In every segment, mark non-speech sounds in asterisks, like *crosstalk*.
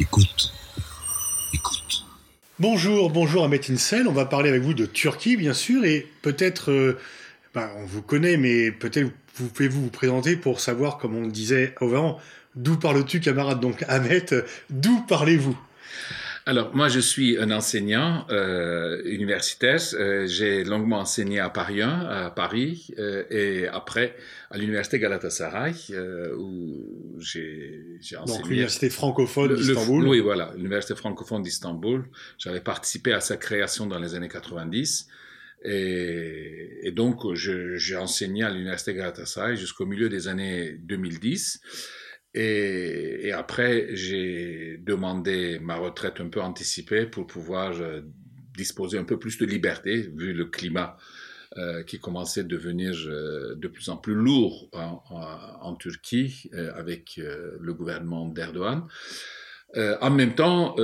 Écoute. Écoute. Bonjour, bonjour Ahmet Insel. On va parler avec vous de Turquie, bien sûr, et peut-être, euh, bah, on vous connaît, mais peut-être vous pouvez-vous vous présenter pour savoir, comme on le disait avant, d'où parles-tu, camarade? Donc, Ahmet, d'où parlez-vous? Alors, moi, je suis un enseignant euh, universitaire. Euh, j'ai longuement enseigné à Paris 1, à Paris, euh, et après à l'université Galatasaray, euh, où j'ai enseigné. Donc, l'université francophone d'Istanbul. Oui, voilà, l'université francophone d'Istanbul. J'avais participé à sa création dans les années 90. Et, et donc, j'ai enseigné à l'université Galatasaray jusqu'au milieu des années 2010. Et, et après, j'ai demandé ma retraite un peu anticipée pour pouvoir euh, disposer un peu plus de liberté, vu le climat euh, qui commençait à devenir euh, de plus en plus lourd en, en, Turquie euh, avec euh, le gouvernement d'Erdogan. en même temps,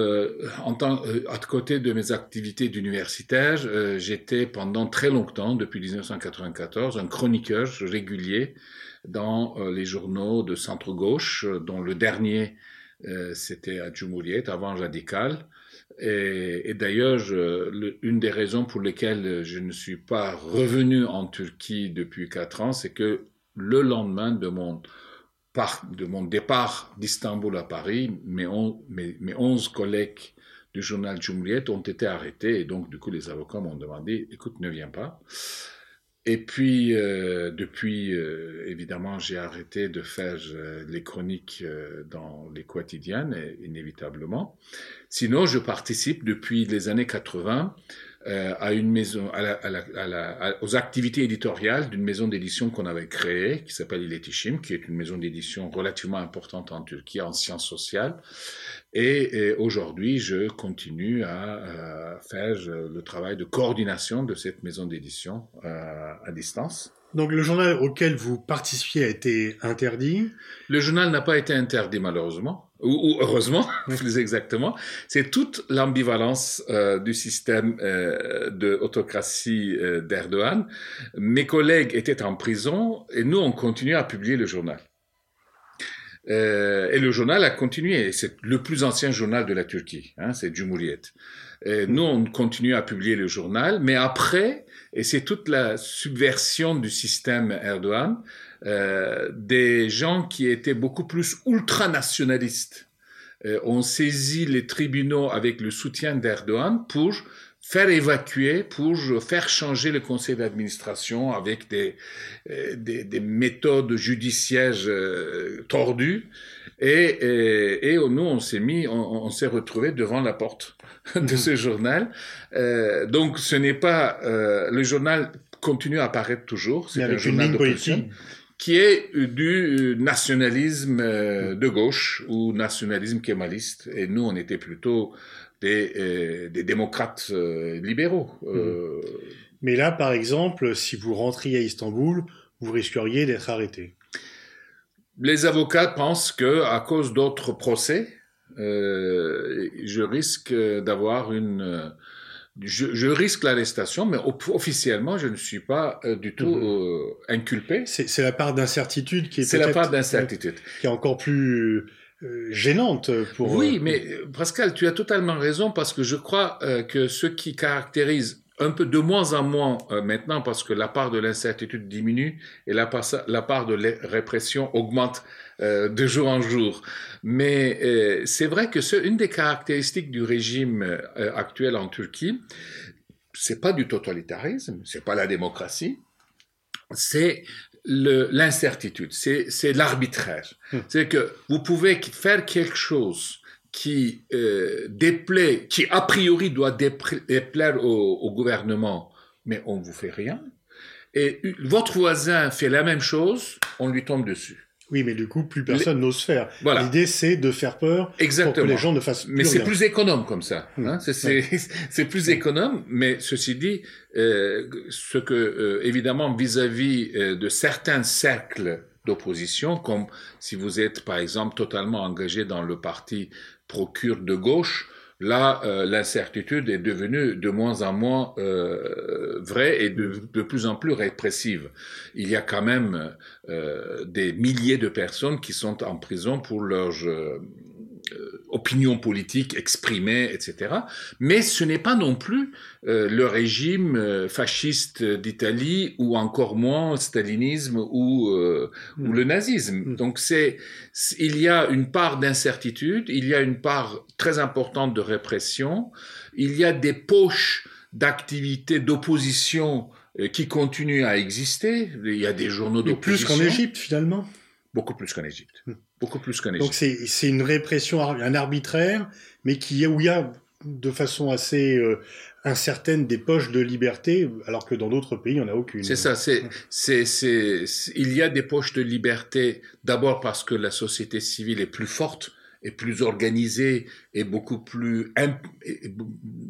en tant, à côté de mes activités d'universitaire, j'étais pendant très longtemps, depuis 1994, un chroniqueur régulier dans euh, les journaux de centre-gauche, dont le dernier, euh, c'était à Cumhuriyet, avant Radical. Et, d'ailleurs, une des raisons pour lesquelles je ne suis pas revenu en Turquie depuis quatre ans, c'est que le lendemain de mon, départ d'Istanbul à Paris, mes, on, mes, mes 11 collègues du journal Cumhuriyet ont été arrêtés et donc du coup les avocats m'ont demandé, écoute, ne viens pas. Et puis, euh, depuis, euh, évidemment, j'ai arrêté de faire euh, les chroniques euh, dans les quotidiennes, inévitablement. Sinon, je participe depuis les années 80 euh, à une maison, à la, à la, à la, aux activités éditoriales d'une maison d'édition qu'on avait créée, qui s'appelle Iletişim, qui est une maison d'édition relativement importante en Turquie en sciences sociales. Et, et aujourd'hui, je continue à, à, faire le travail de coordination de cette maison d'édition euh, à distance. Donc le journal auquel vous participiez a été interdit Le journal n'a pas été interdit malheureusement, ou, ou heureusement, *laughs* plus exactement. C'est toute l'ambivalence euh, du système euh, de autocratie euh, d'Erdogan. Mes collègues étaient en prison et nous, on continue à publier le journal. Euh, et le journal a continué. C'est le plus ancien journal de la Turquie, hein, c'est Cumhuriyet. Et nous, on continue à publier le journal, mais après, et c'est toute la subversion du système Erdogan, euh, des gens qui étaient beaucoup plus ultranationalistes euh, ont saisi les tribunaux avec le soutien d'Erdogan pour faire évacuer pour faire changer le conseil d'administration avec des, euh, des, des, méthodes judiciaires euh, tordues. Et, et, et nous, on s'est mis, on, on s'est retrouvé devant la porte *laughs* de mhm. ce journal. Euh, donc, ce n'est pas euh, le journal continue à apparaître toujours. C'est un journal d'opposition qui est du nationalisme de gauche ou nationalisme kémaliste. Et nous, on était plutôt des, euh, des démocrates euh, libéraux. Euh... Mais là, par exemple, si vous rentriez à Istanbul, vous risqueriez d'être arrêté. Les avocats pensent que, à cause d'autres procès, euh, je risque d'avoir une. Je, je risque l'arrestation, mais officiellement, je ne suis pas euh, du tout mmh. inculpé. C'est la part d'incertitude qui est. C'est la part d'incertitude qui est encore plus euh, gênante pour. Oui, mais Pascal, tu as totalement raison parce que je crois euh, que ce qui caractérise un peu de moins en moins euh, maintenant parce que la part de l'incertitude diminue et la, la, part de la répression augmente euh, de jour en jour. Mais euh, c'est vrai que ce, une des caractéristiques du régime euh, actuel en Turquie, c'est pas du totalitarisme, c'est pas la démocratie, c'est l'incertitude, c'est l'arbitraire. Mmh. C'est que vous pouvez faire quelque chose qui euh, déplaît, qui a priori doit déplaire au, au, gouvernement, mais on ne vous fait rien. Et votre voisin fait la même chose, on lui tombe dessus. Oui, mais du coup, plus personne n'ose faire. Voilà. L'idée, c'est de faire peur Exactement. pour que les gens ne fassent plus Mais c'est plus économe comme ça. Mmh. Hein *laughs* c'est plus économe, mais ceci dit, euh, ce que, euh, évidemment, vis-à-vis -vis, euh, de certains cercles d'opposition, comme si vous êtes, par exemple, totalement engagé dans le parti procure de gauche, là, euh, l'incertitude est devenue de moins en moins euh, vraie et de, plus en plus répressive. Il y a quand même euh, des milliers de personnes qui sont en prison pour leurs opinions politiques exprimées, etc. Mais ce n'est pas non plus euh, le régime euh, fasciste d'Italie ou encore moins le stalinisme ou, euh, ou le nazisme. Mm. Donc c'est, il y a une part d'incertitude, il y a une part très importante de répression, il y a des poches d'activités d'opposition qui continuent à exister. Il y a des journaux Mais plus d'opposition. qu'en Égypte, finalement. Beaucoup plus qu'en Égypte. Hmm. Beaucoup plus qu'en Donc c'est c'est une répression, un arbitraire, mais qui où il y a de façon assez euh, incertaine des poches de liberté, alors que dans d'autres pays, il n'y en a aucune. C'est ça, c'est, c'est, c'est- il y a des poches de liberté, d'abord parce que la société civile est plus forte, est plus organisée, et beaucoup plus, et,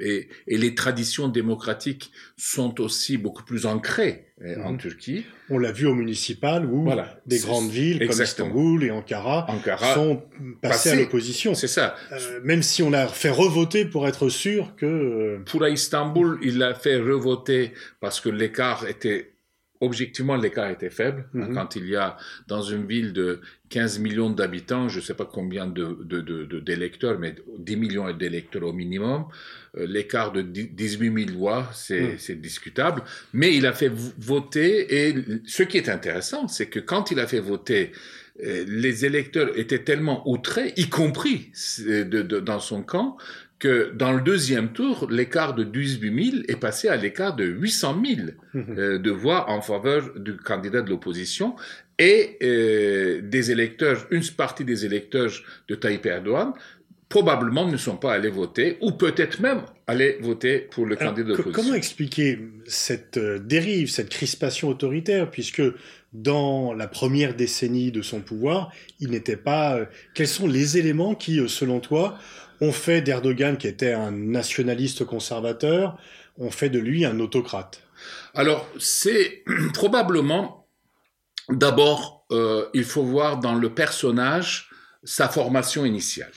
et- et les traditions démocratiques sont aussi beaucoup plus ancrées euh, en Mhm. Turquie. On l'a vu au municipal où Voilà. des grandes villes comme exactement. Istanbul et Ankara Ankara, sont passées à l'opposition. c'est ça. Euh, même si on l'a fait revoter pour être sûr que... euh, Pour Istanbul, il l'a fait revoter parce que l'écart était, objectivement, l'écart était faible. Mhm. Quand il y a dans une ville de 15 millions d'habitants, je ne sais pas combien de, de, de, de- d'électeurs, mais 10 millions d'électeurs au minimum, euh, l'écart de 10 18 000 voix, c'est, Mhm. c'est discutable. Mais il a fait voter et ce qui est intéressant, c'est que quand il a fait voter, euh, les électeurs étaient tellement outrés, y compris euh, dans son camp, que dans le deuxième tour, l'écart de 18 000 est passé à l'écart de 800 000 euh, de voix en faveur du candidat de l'opposition et euh, des électeurs, une partie des électeurs de Tayyip Erdogan probablement ne sont pas allés voter ou peut-être même aller voter pour le Alors, candidat de l'opposition. comment expliquer cette euh, dérive, cette crispation autoritaire, puisque dans la première décennie de son pouvoir, il n'était pas... euh, quels sont les éléments qui, euh, selon toi, ont fait d'Erdogan, qui était un nationaliste conservateur, ont fait de lui un autocrate Alors, c'est *clears throat* probablement, d'abord, euh, il faut voir dans le personnage sa formation initiale.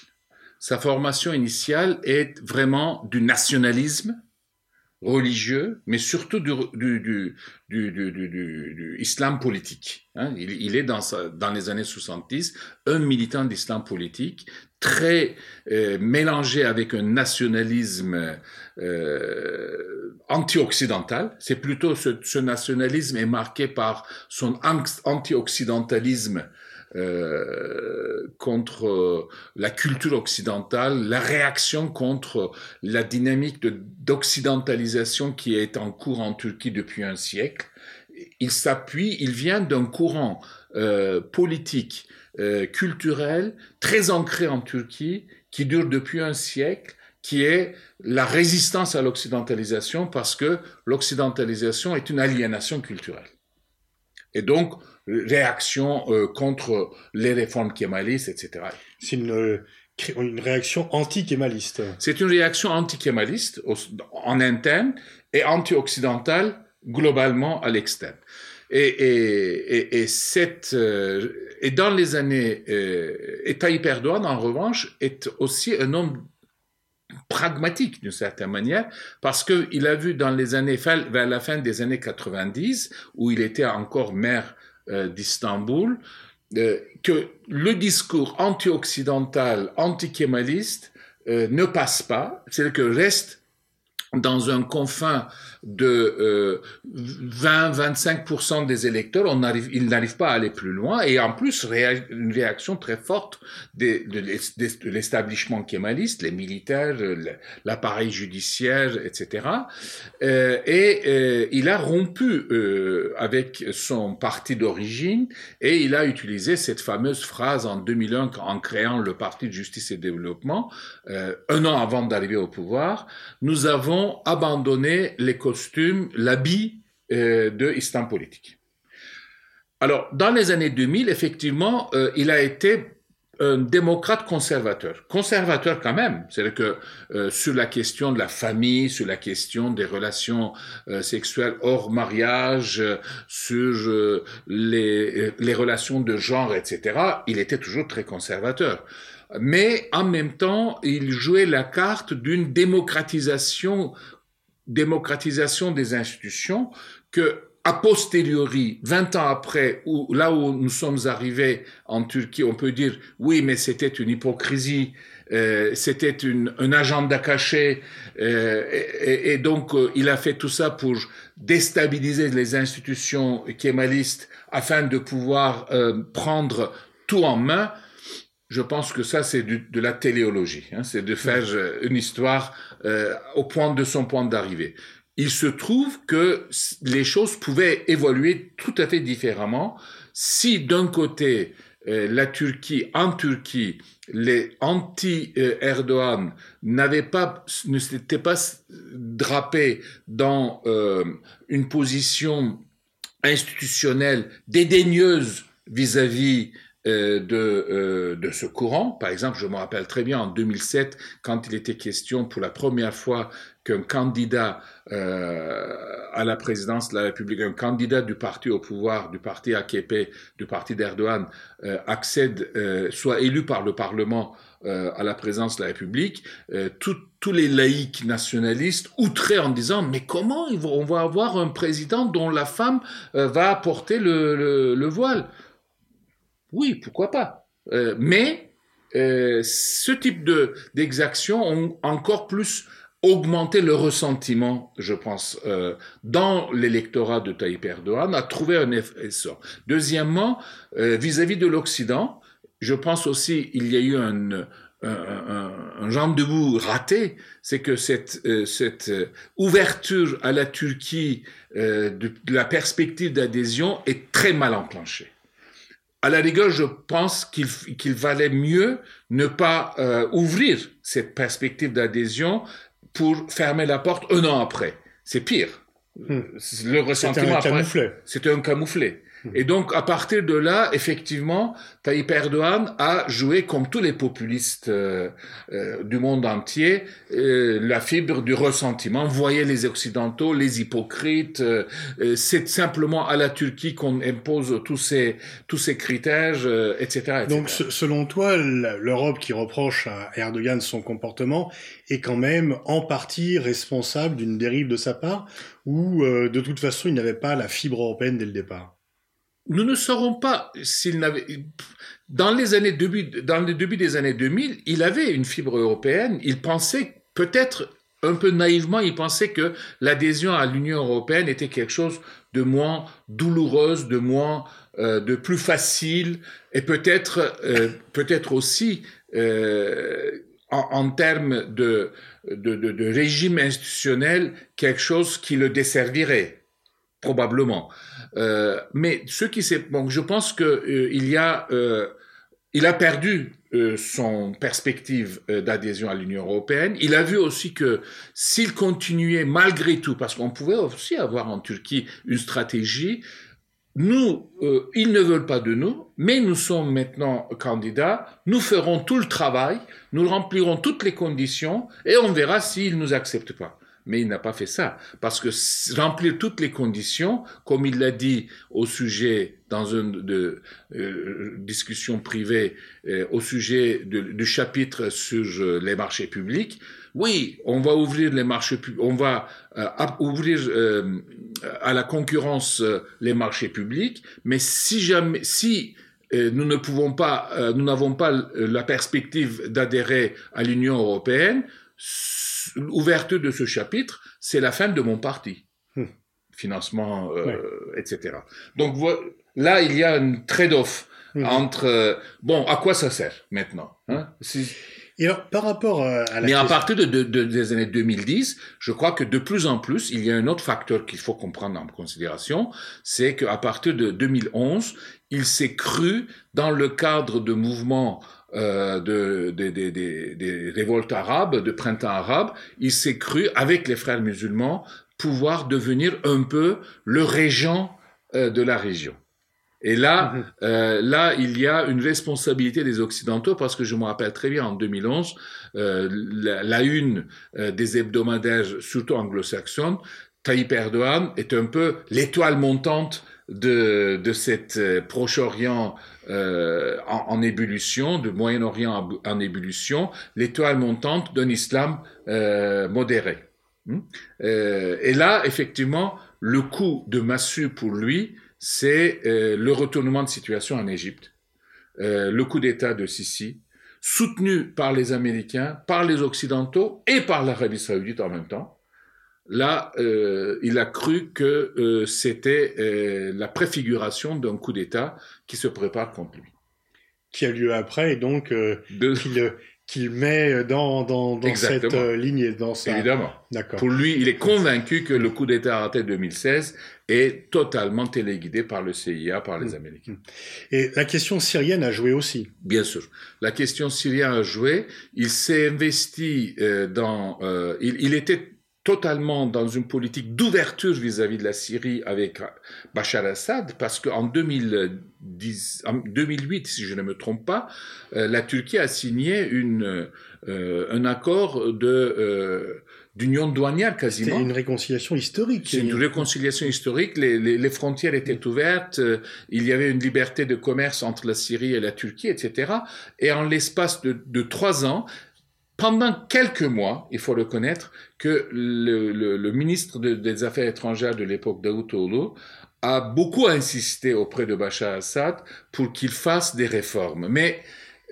Sa formation initiale est vraiment du nationalisme religieux, mais surtout du, islam politique. hein. Il, est dans les années 70 un militant d'islam politique très euh, mélangé avec un nationalisme euh, anti-occidental. C'est plutôt ce, ce nationalisme est marqué par son anti-occidentalisme euh, contre euh, la culture occidentale, la réaction contre la dynamique de- d'occidentalisation qui est en cours en Turquie depuis un siècle. Il s'appuie, il vient d'un courant euh, politique, euh, culturel, très ancré en Turquie, qui dure depuis un siècle, qui est la résistance à l'occidentalisation parce que l'occidentalisation est une aliénation culturelle. Et donc, réaction euh, contre les réformes kémalistes, etc. C'est une, euh, une réaction anti-kémaliste. C'est une réaction anti-kémaliste en interne et anti-occidentale globalement à l'externe. Et, et, et, et, cette, euh, et dans les années... Euh, et Tayyip Erdogan, en revanche, est aussi un homme pragmatique d'une certaine manière, parce qu'il a vu dans les années, vers la fin des années 90, où il était encore maire euh, d'Istanbul, euh, que le discours anti-occidental, anti-kémaliste euh, ne passe pas, c'est-à-dire que reste dans un confin de euh, 20-25% des électeurs, ils n'arrivent pas à aller plus loin, et en plus une réaction très forte de de l'établissement kémaliste, les militaires, l'appareil judiciaire, etc. Euh, et euh, il a rompu euh, avec son parti d'origine, et il a utilisé cette fameuse phrase en 2001 en créant le Parti de justice et développement, euh, un an avant d'arriver au pouvoir, nous avons abandonné les l'habit euh, de Islam politique. Alors, dans les années 2000, effectivement, euh, il a été un démocrate conservateur. Conservateur quand même. C'est-à-dire que euh, sur la question de la famille, sur la question des relations sexuelles hors mariage, sur les, les relations de genre, etc., il était toujours très conservateur mais en même temps, il jouait la carte d'une démocratisation, démocratisation des institutions que a posteriori, 20 ans après, où, là où nous sommes arrivés en Turquie, on peut dire oui, mais c'était une hypocrisie, euh, c'était un agenda caché, euh, et, et, donc euh, il a fait tout ça pour déstabiliser les institutions kémalistes afin de pouvoir euh, prendre tout en main. Je pense que ça, c'est de la téléologie. Hein, c'est de faire une histoire au point de son point d'arrivée il se trouve que les choses pouvaient évoluer tout à fait différemment si d'un côté euh, la Turquie, en Turquie, les anti-Erdogan n'avaient pas, ne s'étaient pas drapés dans euh, une position institutionnelle dédaigneuse vis-à-vis euh, de, de ce courant. Par exemple, je me rappelle très bien en 2007, quand il était question pour la première fois qu'un candidat euh, à la présidence de la République, un candidat du parti au pouvoir, du parti AKP, du parti d'Erdogan, euh, accède, euh, soit élu par le Parlement euh, à la présidence de la République, euh, tous les laïcs nationalistes outrés en disant mais comment on va avoir un président dont la femme euh, va porter le, voile? Oui, pourquoi pas. mais ce type de d'exactions ont encore plus augmenter le ressentiment, je pense, euh, dans l'électorat de Tayyip Erdogan, a trouvé un essor. Deuxièmement, euh, vis-à-vis de l'Occident, je pense aussi il y a eu un, un, un, raté, c'est que cette, euh, euh, ouverture à la Turquie euh, de, la perspective d'adhésion est très mal enclenchée. À la rigueur, je pense qu'il valait mieux ne pas euh, ouvrir cette perspective d'adhésion pour fermer la porte un an après. C'est pire. Hmm. Le ressentiment après, camouflé. C'était un camouflé. Et donc, à partir de là, effectivement, Tayyip Erdogan a joué, comme tous les populistes euh, euh, du monde entier, euh, la fibre du ressentiment. Voyez les Occidentaux, les hypocrites. Euh, euh, c'est simplement à la Turquie qu'on impose tous ces, tous ces critères, etc., etc., Donc, selon toi, l'Europe qui reproche à Erdogan son comportement est quand même en partie responsable d'une dérive de sa part, ou de toute façon, il n'avait pas la fibre européenne dès le départ? Nous ne saurons pas s'il n'avait. Dans les années début, dans le début des années 2000, il avait une fibre européenne. Il pensait peut-être un peu naïvement, il pensait que l'adhésion à l'Union européenne était quelque chose de moins douloureuse, de moins, euh, de plus facile, et peut-être, euh, peut-être aussi euh, en, termes de, de, de régime institutionnel, quelque chose qui le desservirait probablement. Euh, mais ce qui s'est, bon, je pense que euh, il y a, euh, il a perdu son perspective d'adhésion à l'Union européenne. Il a vu aussi que s'il continuait malgré tout, parce qu'on pouvait aussi avoir en Turquie une stratégie, nous, euh, ils ne veulent pas de nous, mais nous sommes maintenant candidats, nous ferons tout le travail, nous remplirons toutes les conditions et on verra s'ils nous acceptent pas mais il n'a pas fait ça. Parce que remplir toutes les conditions, comme il l'a dit au sujet, dans une euh, discussion privée, euh, au sujet du chapitre sur euh, les marchés publics, oui, on va ouvrir les marchés on va ouvrir à la concurrence les marchés publics, mais si jamais, si nous ne pouvons pas, nous n'avons pas la perspective d'adhérer à l'Union européenne, l'ouverture de ce chapitre, c'est la fin de mon parti. Hmm. Financement, euh, etc. Donc là, il y a un trade-off hmm. entre... Euh, bon, à quoi ça sert maintenant hein? Si... Et alors, par rapport à la Mais à partir de, de, de, des années 2010, je crois que de plus en plus, il y a un autre facteur qu'il faut comprendre en considération, c'est qu'à partir de 2011, il s'est cru dans le cadre de mouvements euh, de, de, de, des révoltes arabes, de printemps arabe, il s'est cru, avec les frères musulmans, pouvoir devenir un peu le régent euh, de la région. Et là, mmh. euh, là, il y a une responsabilité des Occidentaux parce que je me rappelle très bien en 2011, euh, la, la, une euh, des hebdomadaires, surtout anglo-saxonnes, Tayyip Erdogan est un peu l'étoile montante de, de cette euh, Proche-Orient euh, en, en, ébullition, de Moyen-Orient en, en, ébullition, l'étoile montante d'un islam euh, modéré. Hmm? Euh, et là, effectivement, le coup de massue pour lui, c'est euh, le retournement de situation en Égypte, euh, le coup d'État de Sisi, soutenu par les Américains, par les Occidentaux et par l'Arabie saoudite en même temps. Là, euh, il a cru que euh, c'était euh, la préfiguration d'un coup d'État qui se prépare contre lui. Qui a lieu après, et donc De- qu'il met dans, dans, dans cette ligne et dans sa... Évidemment. D'accord. Pour lui, il est convaincu que le coup d'État raté 2016 est totalement téléguidé par le CIA, par les Mm. Américains. Et la question syrienne a joué aussi. Bien sûr. La question syrienne a joué. Il s'est investi dans. il, il était totalement dans une politique d'ouverture vis-à-vis de la Syrie avec Bachar al-Assad, parce qu'en 2010, en 2008, si je ne me trompe pas, euh, la Turquie a signé une, euh, un accord de euh, d'union douanière quasiment. une réconciliation historique. C'est une réconciliation historique. Les, les, les frontières étaient ouvertes. il y avait une liberté de commerce entre la Syrie et la Turquie, etc. Et en l'espace de, de trois ans, pendant quelques mois, il faut reconnaître que le, ministre de- des Affaires étrangères de l'époque, Daoud a beaucoup insisté auprès de Bachar Assad pour qu'il fasse des réformes. Mais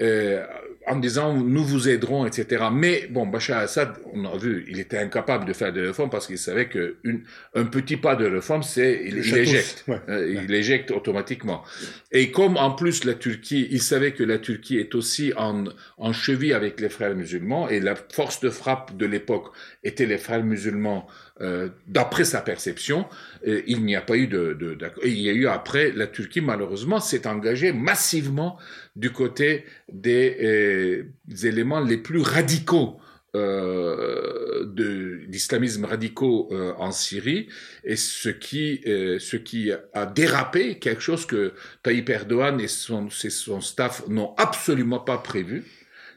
euh, en disant nous vous aiderons, etc. Mais bon, Bachar Assad, on a vu, il était incapable de faire des réformes parce qu'il savait que une, un petit pas de réforme, c'est il, il éjecte. ouais. Euh, il éjecte automatiquement. Et comme en plus la Turquie, il savait que la Turquie est aussi en, en cheville avec les frères musulmans et la force de frappe de l'époque était les frères musulmans euh, d'après sa perception, euh, il n'y a pas eu de, de d'accord. Et il y a eu après, la Turquie malheureusement s'est engagée massivement du côté des, euh, des éléments les plus radicaux euh, de d'islamisme radicaux euh, en Syrie. Et ce qui euh, ce qui a dérapé quelque chose que Tayyip Erdogan et son son staff n'ont absolument pas prévu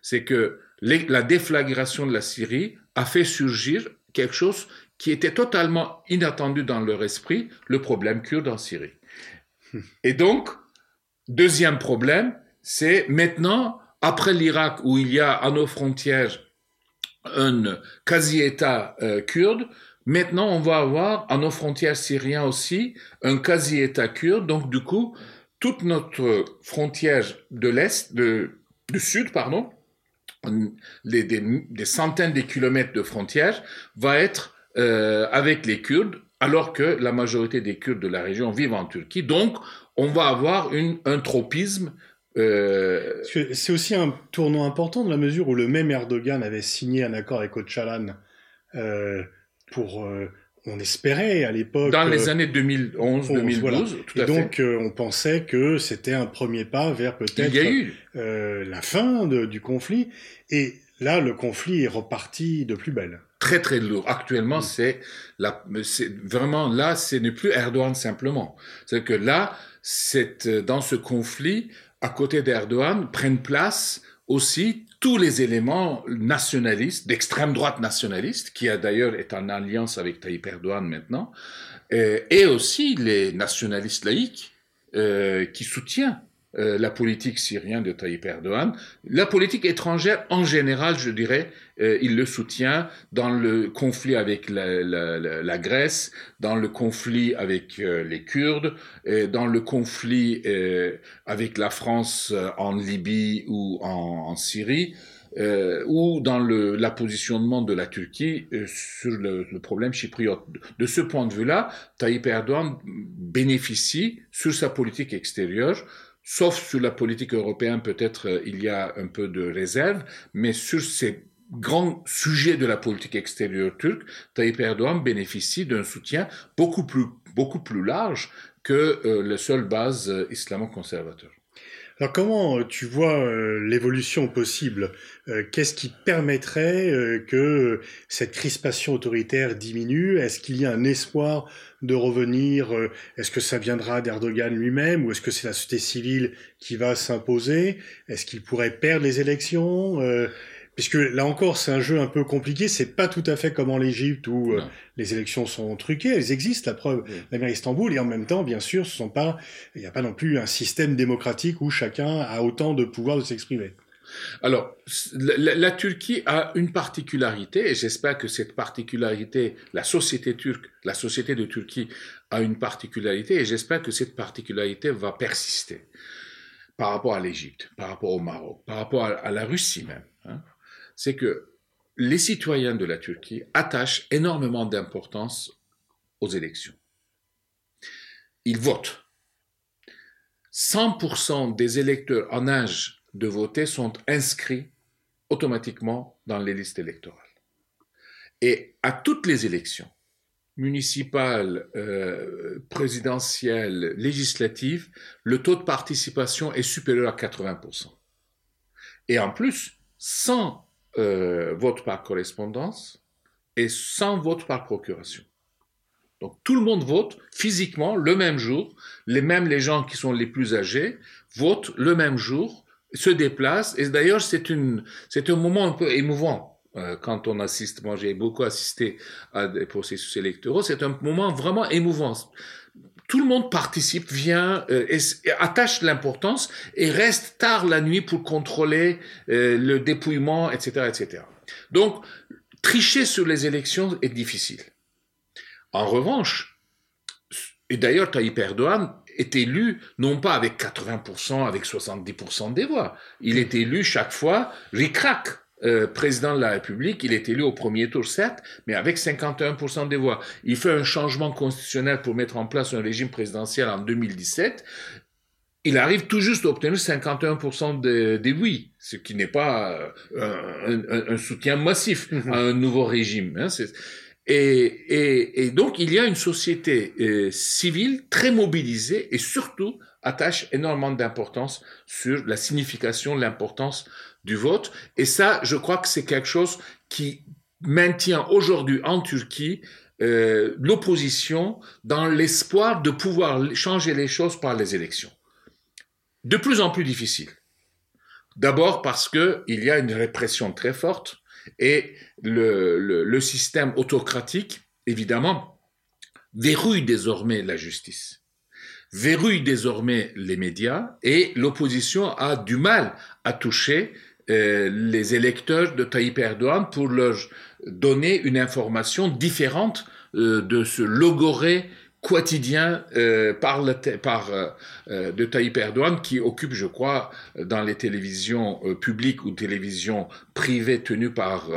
c'est que les- la déflagration de la Syrie a fait surgir quelque chose qui était totalement inattendu dans leur esprit le problème kurde en Syrie. Et donc deuxième problème c'est maintenant après l'Irak où il y a à nos frontières un quasi-État euh, kurde. Maintenant, on va avoir à nos frontières syriennes aussi un quasi-État kurde. Donc, du coup, toute notre frontière de l'Est, de, du Sud, pardon, des, centaines de kilomètres de frontières, va être euh, avec les Kurdes, alors que la majorité des Kurdes de la région vivent en Turquie. Donc, on va avoir un tropisme euh, C'est aussi un tournant important dans la mesure où le même Erdogan avait signé un accord avec Öcalan euh, pour, euh, on espérait à l'époque. dans les années 2011-2012, voilà. tout Et à donc, fait. euh, on pensait que c'était un premier pas vers peut-être la fin de- du conflit. Et là, le conflit est reparti de plus belle. très très lourd. Actuellement, Mm. c'est la, c'est vraiment là, ce n'est plus Erdogan simplement. C'est que là, c'est dans ce conflit, à côté d'Erdogan, prennent place aussi tous les éléments nationalistes, d'extrême droite nationaliste, qui a d'ailleurs est en alliance avec Tayyip Erdogan maintenant, euh, et aussi les nationalistes laïcs euh, qui soutiennent euh, la politique syrienne de Tayyip Erdogan. La politique étrangère, en général, je dirais, euh, il le soutient dans le conflit avec la, la, la, Grèce, dans le conflit avec euh, les Kurdes, dans le conflit euh, avec la France en Libye ou en, Syrie, euh, ou dans le de la Turquie euh, sur le, le problème chypriote. De ce point de vue-là, Tayyip Erdogan bénéficie sur sa politique extérieure sauf sur la politique européenne, peut-être euh, il y a un peu de réserve, mais sur ces grands sujets de la politique extérieure turque, Tayyip Erdogan bénéficie d'un soutien beaucoup plus, beaucoup plus large que euh, la seule base euh, islamo-conservateur. Alors comment euh, tu vois euh, l'évolution possible? Euh, Qu'est-ce qui permettrait que cette crispation autoritaire diminue? Est-ce qu'il y a un espoir de revenir Est-ce que ça viendra d'Erdogan lui-même ou est-ce que c'est la société civile qui va s'imposer? Est-ce qu'il pourrait perdre les élections? Puisque là encore, c'est un jeu un peu compliqué. C'est pas tout à fait comme en l'Égypte où euh, les élections sont truquées. Elles existent, la preuve. Oui. La mairie d'Istanbul et en même temps, bien sûr, ce sont pas, il n'y a pas non plus un système démocratique où chacun a autant de pouvoir de s'exprimer. Alors, la, la, Turquie a une particularité, et j'espère que cette particularité, la société turque, la société de Turquie a une particularité, et j'espère que cette particularité va persister par rapport à l'Égypte, par rapport au Maroc, par rapport à, à la Russie même. Hein. C'est que les citoyens de la Turquie attachent énormément d'importance aux élections. Ils votent. 100% des électeurs en âge de voter sont inscrits automatiquement dans les listes électorales. Et à toutes les élections, municipales, euh, présidentielles, législatives, le taux de participation est supérieur à 80%. Et en plus, sans euh, vote par correspondance et sans vote par procuration. Donc tout le monde vote physiquement le même jour, les mêmes les gens qui sont les plus âgés votent le même jour, se déplacent et d'ailleurs c'est une c'est un moment un peu émouvant euh, quand on assiste. Moi j'ai beaucoup assisté à des processus électoraux, c'est un moment vraiment émouvant. Tout le monde participe, vient, euh, et, attache l'importance et reste tard la nuit pour contrôler euh, le dépouillement, etc., etc. Donc tricher sur les élections est difficile. En revanche, et d'ailleurs Tayyip Erdogan est élu non pas avec 80%, avec 70% des voix. Il est élu chaque fois, ricrac, euh, président de la République, il est élu au premier tour, certes, mais avec 51% des voix. Il fait un changement constitutionnel pour mettre en place un régime présidentiel en 2017. Il arrive tout juste à obtenir 51% des, oui, ce qui n'est pas euh, un, soutien massif mm-hmm. à un nouveau régime. Hein, et, donc, il y a une société euh, civile très mobilisée et surtout attache énormément d'importance sur la signification, l'importance du vote. Et ça, je crois que c'est quelque chose qui maintient aujourd'hui en Turquie euh, l'opposition dans l'espoir de pouvoir changer les choses par les élections. De plus en plus difficile. D'abord parce qu'il y a une répression très forte et le, système autocratique, évidemment, verrouille désormais la justice, verrouille désormais les médias et l'opposition a du mal à toucher les électeurs de Tayyip Erdogan pour leur donner une information différente euh, de ce logoré quotidien euh, par, le par euh, euh, de Tayyip Erdogan qui occupe, je crois, dans les télévisions euh, publiques ou télévisions privées tenues par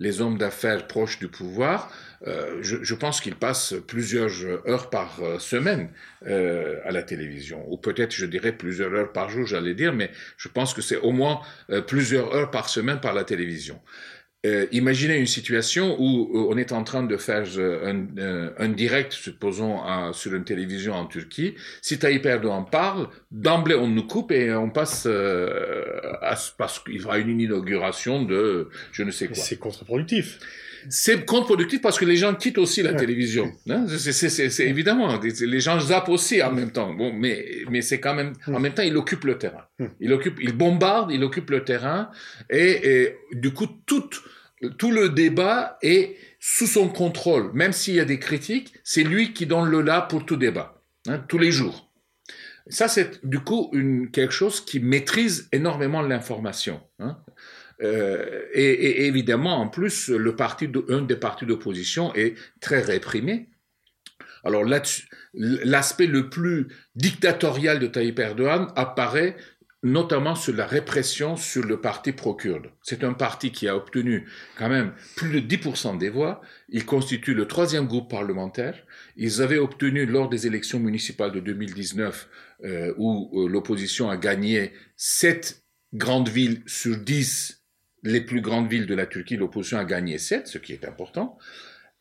les hommes d'affaires proches du pouvoir. Je, je, pense qu'il passe plusieurs heures par semaine à la télévision, ou peut-être, je dirais, plusieurs heures par jour, j'allais dire, mais je pense que c'est au moins plusieurs heures par semaine par la télévision. Euh, imaginez une situation où euh, on est en train de faire euh, un, un direct, supposons, sur une télévision en Turquie. Si Tayyip Erdogan parle, d'emblée on nous coupe et on passe à, parce qu'il y aura une inauguration de je ne sais quoi. C'est contre-productif. C'est contre-productif parce que les gens quittent aussi la télévision. Hein. C'est évidemment, les gens zappent aussi en même temps. Bon, mais mais c'est quand même en même temps il occupe le terrain. Il occupe, il bombarde, il occupe le terrain et, et du coup tout le débat est sous son contrôle. Même s'il y a des critiques, c'est lui qui donne le là pour tout débat, hein, tous les jours. Ça, c'est du coup une, quelque chose qui maîtrise énormément l'information. Hein. Euh, et, évidemment, en plus, le parti de, un des partis d'opposition est très réprimé. Alors l'aspect le plus dictatorial de Tayyip Erdogan apparaît notamment sur la répression sur le parti pro-kurde. C'est un parti qui a obtenu quand même plus de 10% des voix. Il constitue le troisième groupe parlementaire. Ils avaient obtenu lors des élections municipales de 2019, euh, où euh, l'opposition a gagné 7 grandes villes sur 10, les plus grandes villes de la Turquie, l'opposition a gagné 7, ce qui est important.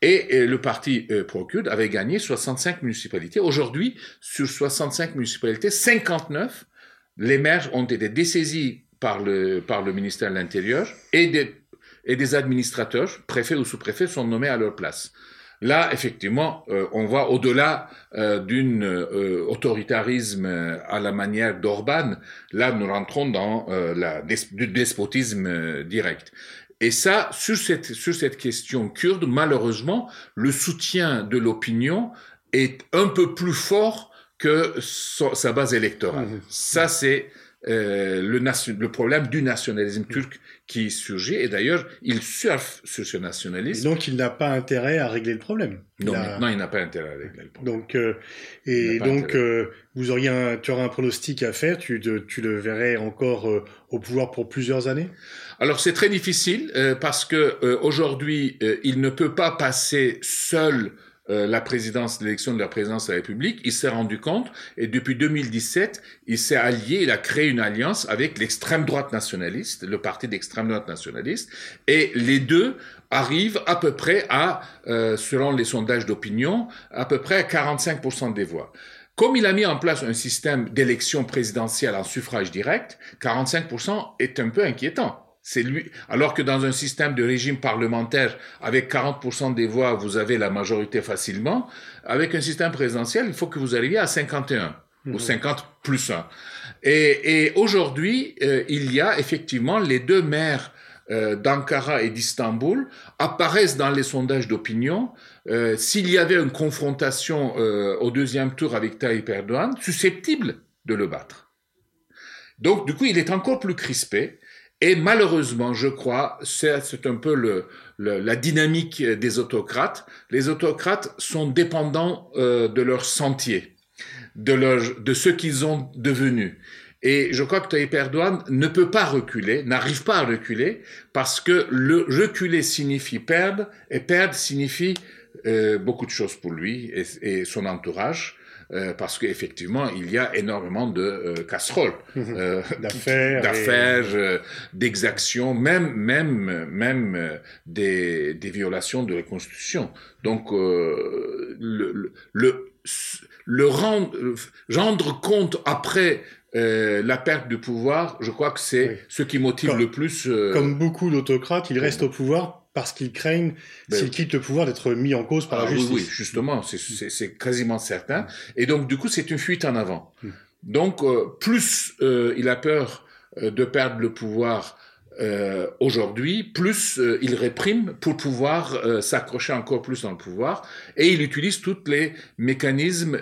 Et, le parti euh, pro-kurde avait gagné 65 municipalités. Aujourd'hui, sur 65 municipalités, 59 les maires ont été dessaisis par le, par le ministère de l'Intérieur et des, et des administrateurs, préfets ou sous-préfets, sont nommés à leur place. Là, effectivement, euh, on va au-delà euh, d'un euh, autoritarisme à la manière d'Orban. Là, nous rentrons dans la, du despotisme direct. Et ça, sur cette, sur cette question kurde, malheureusement, le soutien de l'opinion est un peu plus fort que sa base électorale. Mmh. Ça, c'est euh, le, le, problème du nationalisme turc qui surgit. Et d'ailleurs, il surfe sur ce nationalisme. Et donc, il n'a pas intérêt à régler le problème. Non, non il n'a pas intérêt à régler le problème. Donc, euh, et donc, euh, vous auriez un, tu aurais un pronostic à faire? Tu, tu le verrais encore euh, au pouvoir pour plusieurs années? Alors, c'est très difficile parce que aujourd'hui, il ne peut pas passer seul euh, la présidence, l'élection de la présidence de la République, il s'est rendu compte et depuis 2017, il s'est allié, il a créé une alliance avec l'extrême droite nationaliste, le parti d'extrême droite nationaliste, et les deux arrivent à peu près à, euh, selon les sondages d'opinion, à peu près à 45% des voix. Comme il a mis en place un système d'élection présidentielle en suffrage direct, 45% est un peu inquiétant. C'est lui. Alors que dans un système de régime parlementaire, avec 40% des voix, vous avez la majorité facilement. Avec un système présidentiel, il faut que vous arriviez à 51 ou 50 mhm. plus 1. Et, et aujourd'hui, euh, il y a effectivement les deux maires euh, d'Ankara et d'Istanbul apparaissent dans les sondages d'opinion. Euh, S'il y avait une confrontation euh, au deuxième tour avec Tayyip Erdogan, susceptible de le battre. Donc, du coup, il est encore plus crispé. Et malheureusement, je crois, c'est un peu la dynamique des autocrates. Les autocrates sont dépendants euh, de leur sentier, de, ce qu'ils ont devenu. Et je crois que Tayyip Erdogan ne peut pas reculer, n'arrive pas à reculer, parce que le reculer signifie perdre, et perdre signifie euh, beaucoup de choses pour lui et son entourage. Euh, parce qu'effectivement, il y a énormément de euh, casseroles, *laughs* euh, d'affaires, d'affaires, d'exactions, même, même, même des, des, violations de la Constitution. Donc, le, le, le rendre, rendre compte après la perte du pouvoir, je crois que c'est ce qui motive le plus. Comme beaucoup d'autocrates, ils restent au pouvoir parce qu'ils craignent, ben, s'ils quittent le pouvoir, d'être mis en cause par la justice. Ah oui, oui, justement, c'est quasiment certain. Et donc, du coup, c'est une fuite en avant. Hmm. Donc, euh, plus euh, il a peur euh, de perdre le pouvoir euh, aujourd'hui, plus euh, il réprime pour pouvoir euh, s'accrocher encore plus dans le pouvoir, et il utilise tous les mécanismes,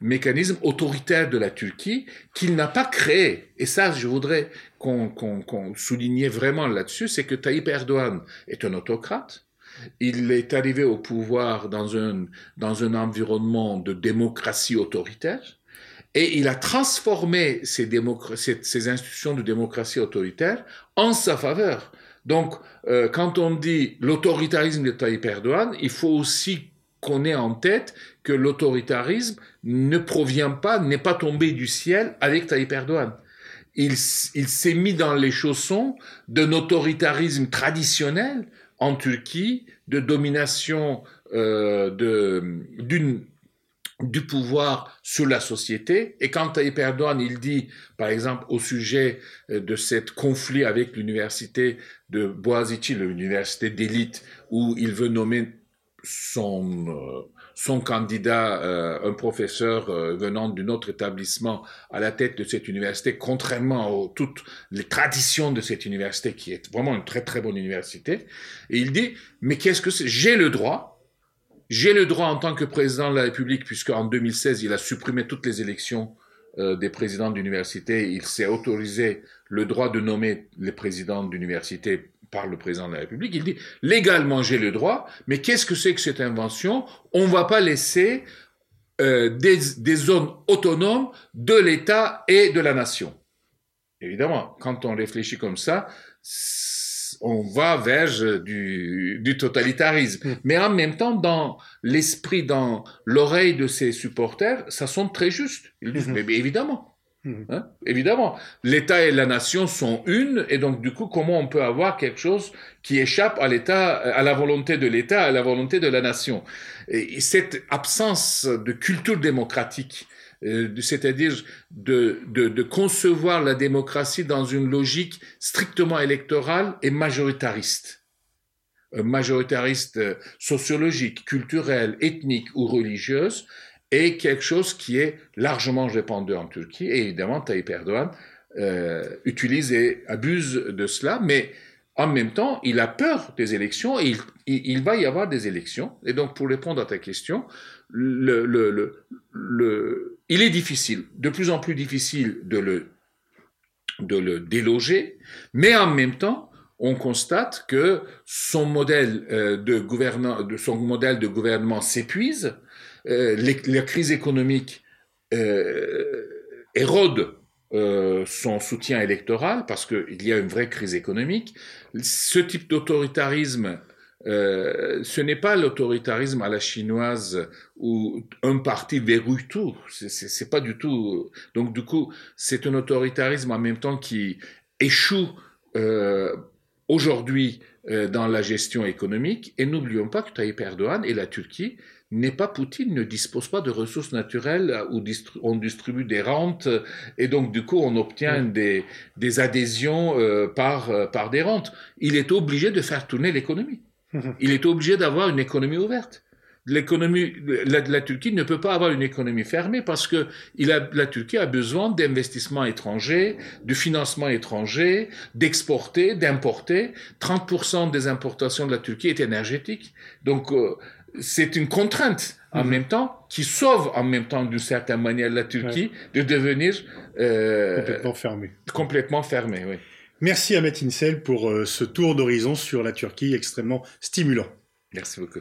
mécanismes autoritaires de la Turquie qu'il n'a pas créés. Et ça, je voudrais qu'on qu souligne vraiment là-dessus, c'est que Tayyip Erdogan est un autocrate. Il est arrivé au pouvoir dans un, dans un environnement de démocratie autoritaire et il a transformé ces, institutions de démocratie autoritaire en sa faveur. Donc, euh, quand on dit l'autoritarisme de Tayyip Erdogan, il faut aussi qu'on ait en tête que l'autoritarisme ne provient pas, n'est pas tombé du ciel avec Tayyip Erdogan. Il, il s'est mis dans les chaussons d'un autoritarisme traditionnel en Turquie, de domination euh, d'une du pouvoir sur la société. Et quand Tayyip Erdogan, il dit, par exemple, au sujet euh, de cet conflit avec l'université de Boğaziçi, l'université d'élite, où il veut nommer son, euh, son candidat, euh, un professeur venant d'un autre établissement à la tête de cette université, contrairement à toutes les traditions de cette université, qui est vraiment une très très bonne université. Et il dit, mais qu'est-ce que c'est? J'ai le droit, j'ai le droit en tant que président de la République, puisqu'en 2016, il a supprimé toutes les élections euh, des présidents d'université, il s'est autorisé le droit de nommer les présidents d'université par le président de la République. Il dit, légalement, j'ai le droit, mais qu'est-ce que c'est que cette invention? On ne va pas laisser euh, des zones autonomes de l'État et de la nation. Évidemment, quand on réfléchit comme ça, on va vers du, du totalitarisme. Mm. Mais en même temps, dans l'esprit, dans l'oreille de ses supporters, ça sonne très juste. Ils disent, mm-hmm. mais, évidemment. Mm-hmm. Hein, évidemment, l'État et la nation sont une, et donc du coup, comment on peut avoir quelque chose qui échappe à l'État, à la volonté de l'État, à la volonté de la nation? Et cette absence de culture démocratique euh, c'est-à-dire de, de, de, concevoir la démocratie dans une logique strictement électorale et majoritariste. Majoritariste euh, sociologique, culturelle, ethnique ou religieuse, est quelque chose qui est largement répandu en Turquie. Et évidemment, Tayyip Erdogan euh, utilise et abuse de cela, mais en même temps, il a peur des élections et il, va y avoir des élections. Et donc, pour répondre à ta question, il est difficile, de plus en plus difficile de le de le déloger, mais en même temps, on constate que son modèle euh, de, de son modèle de gouvernement s'épuise, euh, la crise économique euh, érode euh, son soutien électoral parce qu'il y a une vraie crise économique. Ce type d'autoritarisme, ce n'est pas l'autoritarisme à la chinoise où un parti verrouille tout. C'est pas du tout. Donc du coup, c'est un autoritarisme en même temps qui échoue aujourd'hui dans la gestion économique. Et n'oublions pas que Tayyip Erdogan et la Turquie n'est pas Poutine, ne dispose pas de ressources naturelles où on distribue des rentes et donc du coup on obtient des, des adhésions euh, par, euh, par des rentes. Il est obligé de faire tourner l'économie. *laughs* Il est obligé d'avoir une économie ouverte. L'économie, la, la, Turquie ne peut pas avoir une économie fermée parce que il a, la Turquie a besoin d'investissements étrangers, de financement étranger, d'exporter, d'importer. 30% des importations de la Turquie est énergétique. Donc, euh, c'est une contrainte en mhm. même temps qui sauve en même temps d'une certaine manière la Turquie de devenir euh, complètement fermée. Complètement fermée, oui. Merci Ahmet Insel pour euh, ce tour d'horizon sur la Turquie extrêmement stimulant. Merci beaucoup.